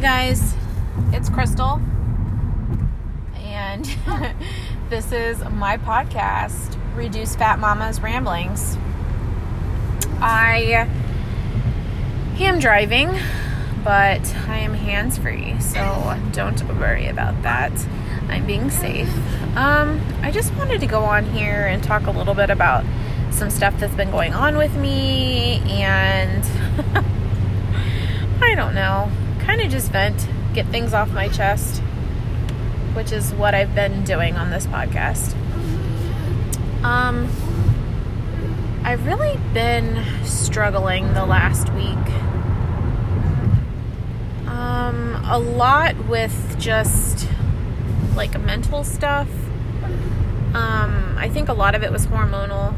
Guys. It's Crystal. And this is my podcast, Reduced Fat Momma's Ramblings. I am driving, but I am hands free, so don't worry about that. I'm being safe. Um, I just wanted to go on here and talk a little bit about some stuff that's been going on with me and I don't know, kind of just vent, get things off my chest, which is what I've been doing on this podcast. Um, I've really been struggling the last week. Um, a lot with just like mental stuff. Um, I think a lot of it was hormonal,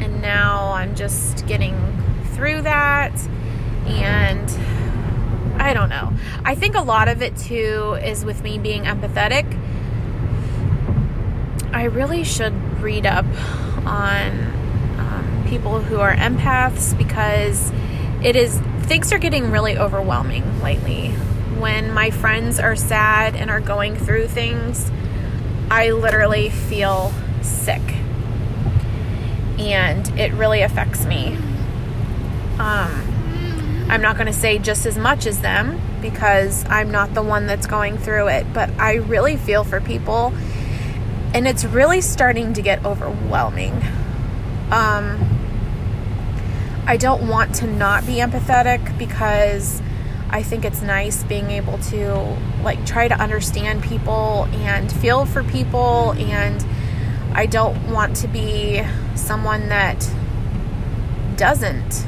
and now I'm just getting through that and I don't know. I think a lot of it too is with me being empathetic. I really should read up on um, people who are empaths because it is things are getting really overwhelming lately. When my friends are sad and are going through things, I literally feel sick. And it really affects me. Um, I'm not going to say just as much as them because I'm not the one that's going through it, but I really feel for people and it's really starting to get overwhelming. Um, I don't want to not be empathetic because I think it's nice being able to like try to understand people and feel for people and I don't want to be someone that doesn't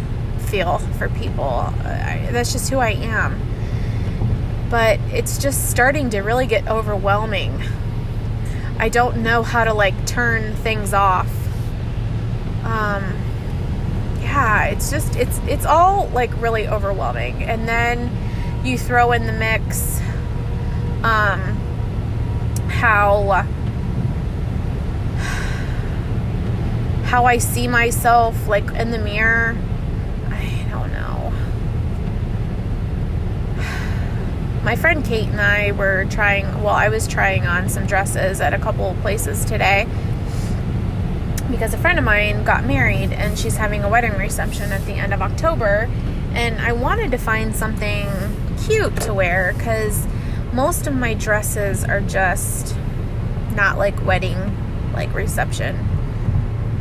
feel for people. I, that's just who I am. But it's just starting to really get overwhelming. I don't know how to like turn things off. Um, yeah, it's just it's it's all like really overwhelming. And then you throw in the mix um how how I see myself like in the mirror my friend Kate and I were trying, well, I was trying on some dresses at a couple places today because a friend of mine got married and she's having a wedding reception at the end of October. And I wanted to find something cute to wear because most of my dresses are just not like wedding, like reception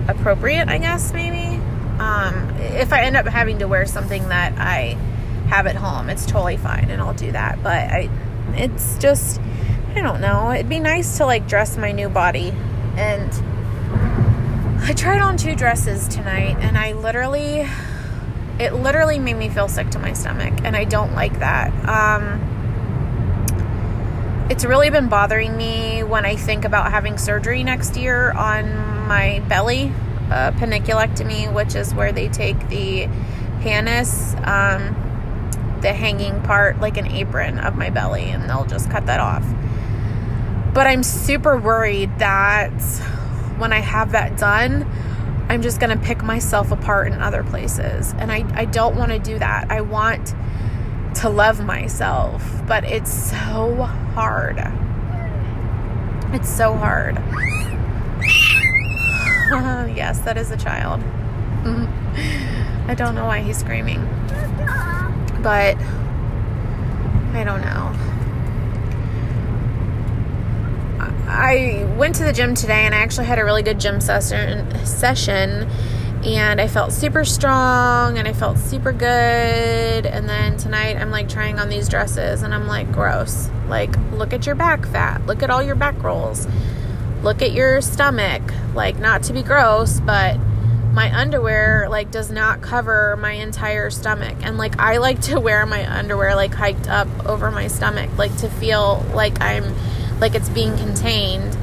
appropriate, I guess, maybe. Um, if I end up having to wear something that I have at home. It's totally fine and I'll do that. But I it's just I don't know. It'd be nice to like dress my new body. And I tried on two dresses tonight and I literally it literally made me feel sick to my stomach and I don't like that. Um it's really been bothering me when I think about having surgery next year on my belly, uh, panniculectomy, which is where they take the pannus. um, the hanging part like an apron of my belly and they'll just cut that off. But I'm super worried that when I have that done, I'm just going to pick myself apart in other places. And I, I don't want to do that. I want to love myself, but it's so hard. It's so hard. yes, that is a child. I don't know why he's screaming but I don't know. I went to the gym today and I actually had a really good gym session session and I felt super strong and I felt super good and then tonight I'm like trying on these dresses and I'm like gross. Like look at your back fat. Look at all your back rolls. Look at your stomach. Like not to be gross, but my underwear like does not cover my entire stomach. And like I like to wear my underwear like hiked up over my stomach like to feel like I'm like it's being contained.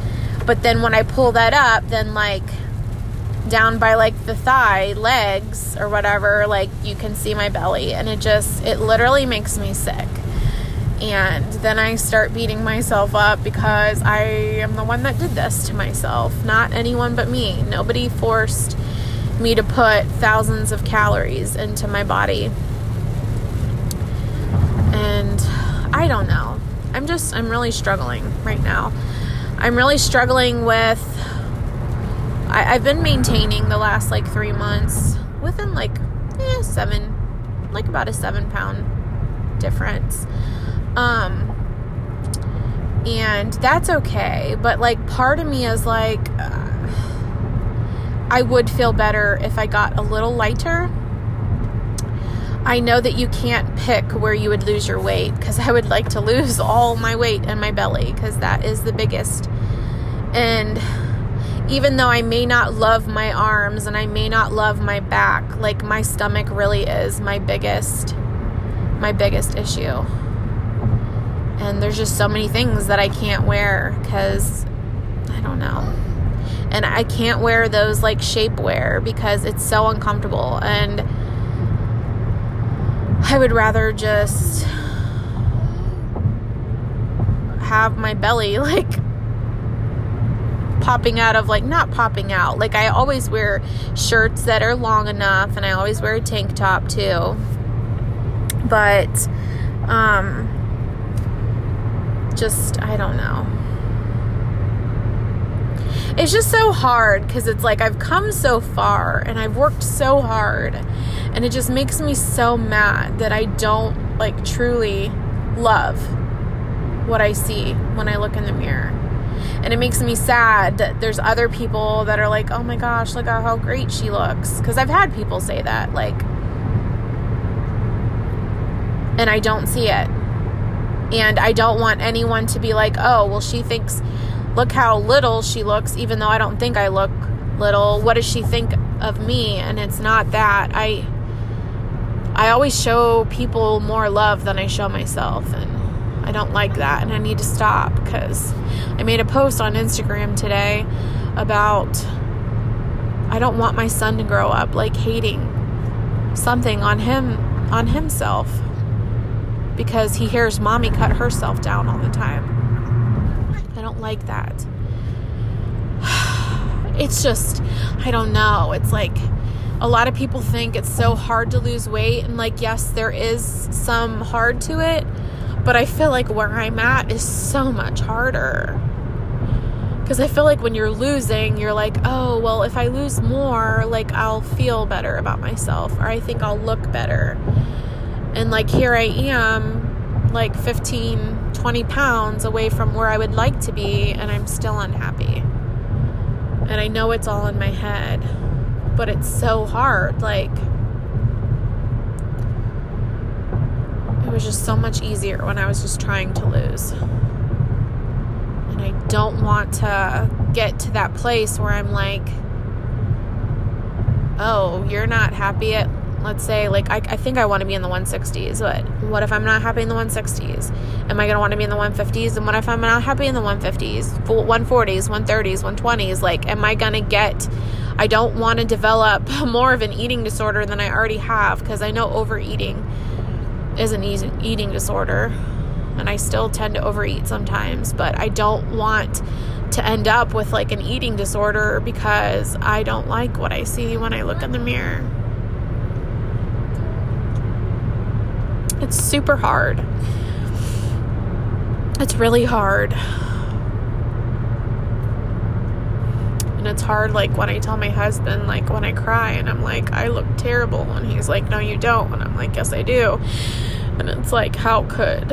But then when I pull that up then like down by like the thigh legs or whatever like you can see my belly. And it just it literally makes me sick. And then I start beating myself up because I am the one that did this to myself not anyone but me. Nobody forced me to put thousands of calories into my body. And I don't know. I'm just, I'm really struggling right now. I'm really struggling with, I, have been maintaining the last like three months within like eh, seven, like about a seven pound difference. Um, and that's okay. But like, part of me is like, uh, I would feel better if I got a little lighter. I know that you can't pick where you would lose your weight because I would like to lose all my weight in my belly because that is the biggest. And even though I may not love my arms and I may not love my back, like my stomach really is my biggest my biggest issue. And there's just so many things that I can't wear cuz I don't know. And I can't wear those like shapewear because it's so uncomfortable and I would rather just have my belly like popping out of like not popping out. Like I always wear shirts that are long enough and I always wear a tank top too. But um just I don't know. It's just so hard cuz it's like I've come so far and I've worked so hard and it just makes me so mad that I don't like truly love what I see when I look in the mirror. And it makes me sad that there's other people that are like, oh my gosh, look at how great she looks. Because I've had people say that, like, and I don't see it. And I don't want anyone to be like, oh, well, she thinks, look how little she looks, even though I don't think I look little. What does she think of me? And it's not that. I. I always show people more love than I show myself and I don't like that and I need to stop because I made a post on Instagram today about I don't want my son to grow up like hating something on him on himself because he hears mommy cut herself down all the time. Don't like that. It's just I don't know. It's like a lot of people think it's so hard to lose weight and like yes, there is some hard to it but I feel like where I'm at is so much harder. Because I feel like when you're losing, you're like, oh, well, if I lose more, like I'll feel better about myself or I think I'll look better. And like here I am, like 15, 20 pounds away from where I would like to be, and I'm still unhappy. And I know it's all in my head, but it's so hard. Like, it was just so much easier when I was just trying to lose. And I don't want to get to that place where I'm like, oh, you're not happy at, let's say, like, I, I think I want to be in the 160s, but what if I'm not happy in the 160s? Am I going to want to be in the 150s? And what if I'm not happy in the 150s, 140s, 130s, 120s? Like, am I going to get, I don't want to develop more of an eating disorder than I already have because I know overeating is an eating disorder and I still tend to overeat sometimes, but I don't want to end up with like an eating disorder because I don't like what I see when I look in the mirror. It's super hard. It's really hard. And it's hard, like, when I tell my husband, like, when I cry and I'm like, I look terrible. And he's like, No, you don't. And I'm like, Yes, I do. And it's like, How could.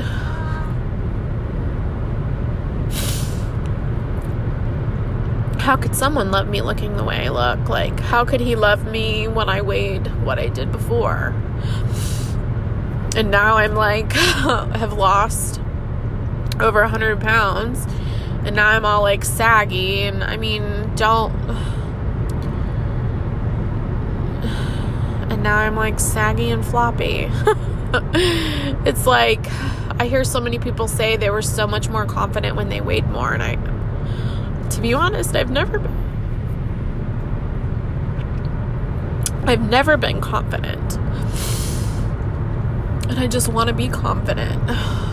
How could someone love me looking the way I look? Like, how could he love me when I weighed what I did before? And now I'm like, have lost over 100 pounds. And now I'm all like saggy. And I mean don't and now I'm like saggy and floppy. It's like I hear so many people say they were so much more confident when they weighed more. And I to be honest I've never been I've never been confident and I just want to be confident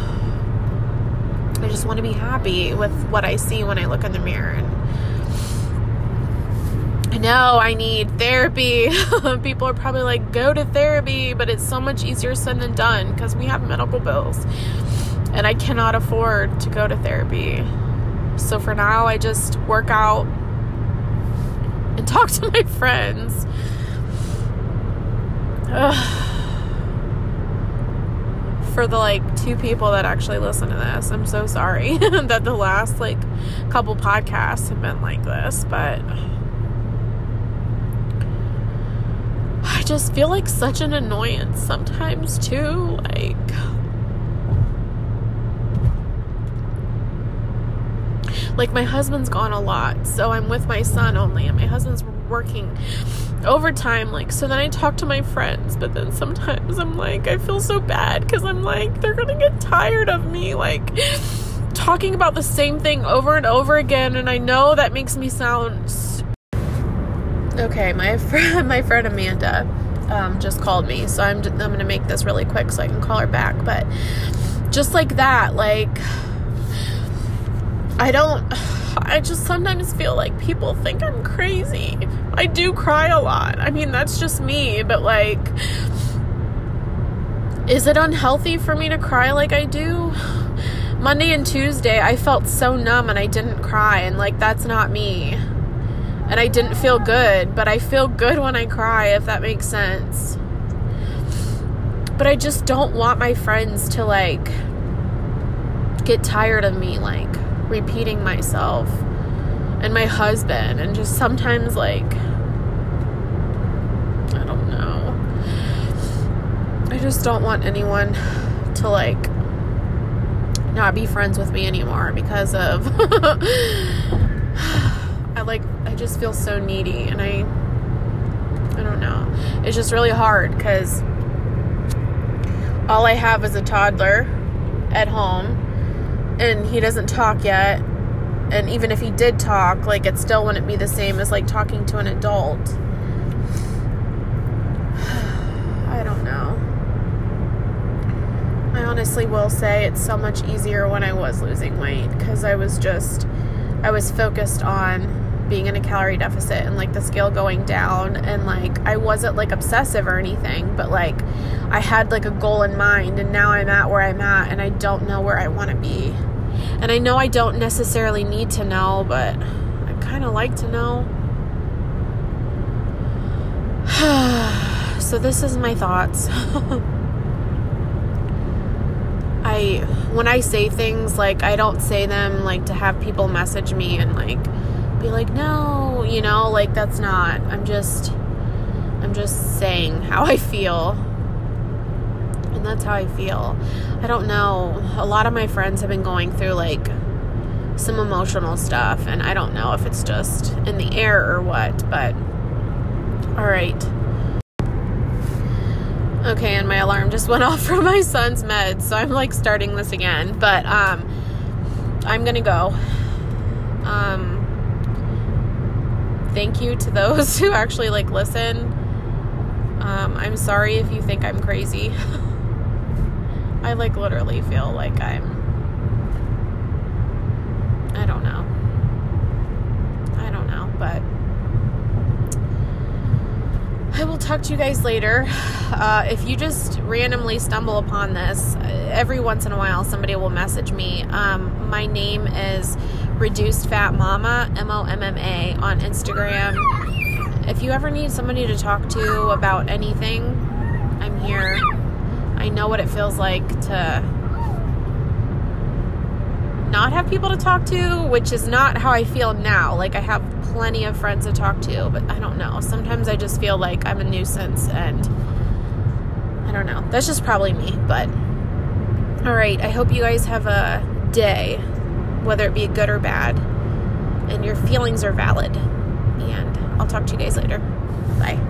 I just want to be happy with what I see when I look in the mirror. And I know I need therapy. People are probably like, go to therapy, but it's so much easier said than done because we have medical bills. And I cannot afford to go to therapy. So for now, I just work out and talk to my friends. Ugh. For the like two people that actually listen to this, I'm so sorry that the last like couple podcasts have been like this, but I just feel like such an annoyance sometimes too. Like, like my husband's gone a lot, so I'm with my son only, and my husband's working overtime. Like, so then I talk to my friends, but then sometimes I'm like, I feel so bad because I'm like, they're gonna get tired of me, like talking about the same thing over and over again, and I know that makes me sound. Okay, my friend, my friend Amanda, um, just called me, so I'm I'm gonna make this really quick so I can call her back. But just like that, like I don't. I just sometimes feel like people think I'm crazy. I do cry a lot. I mean, that's just me, but like, is it unhealthy for me to cry like I do? Monday and Tuesday, I felt so numb and I didn't cry, and like, that's not me. And I didn't feel good, but I feel good when I cry, if that makes sense. But I just don't want my friends to like get tired of me, like, repeating myself and my husband and just sometimes like I don't know. I just don't want anyone to like not be friends with me anymore because of I like I just feel so needy and I I don't know. It's just really hard cuz all I have is a toddler at home and he doesn't talk yet and even if he did talk like it still wouldn't be the same as like talking to an adult i don't know i honestly will say it's so much easier when i was losing weight because i was just i was focused on being in a calorie deficit and like the scale going down and like I wasn't like obsessive or anything but like I had like a goal in mind and now I'm at where I'm at and I don't know where I want to be. And I know I don't necessarily need to know, but I kind of like to know. so this is my thoughts. I when I say things like I don't say them like to have people message me and like be like, "No, you know, like that's not. I'm just I'm just saying how I feel." And that's how I feel. I don't know. A lot of my friends have been going through like some emotional stuff, and I don't know if it's just in the air or what, but all right. Okay, and my alarm just went off for my son's meds, so I'm like starting this again, but um I'm going to go. Um thank you to those who actually like listen. Um, I'm sorry if you think I'm crazy. I like literally feel like I'm I don't know. I don't know, but I will talk to you guys later. Uh, if you just randomly stumble upon this, every once in a while somebody will message me. Um, my name is Reduced Fat Momma, M O M M A, on Instagram. If you ever need somebody to talk to about anything, I'm here. I know what it feels like to not have people to talk to, which is not how I feel now. Like, I have plenty of friends to talk to, but I don't know. Sometimes I just feel like I'm a nuisance, and I don't know. That's just probably me, but all right. I hope you guys have a day, whether it be good or bad, and your feelings are valid. And I'll talk to you guys later. Bye.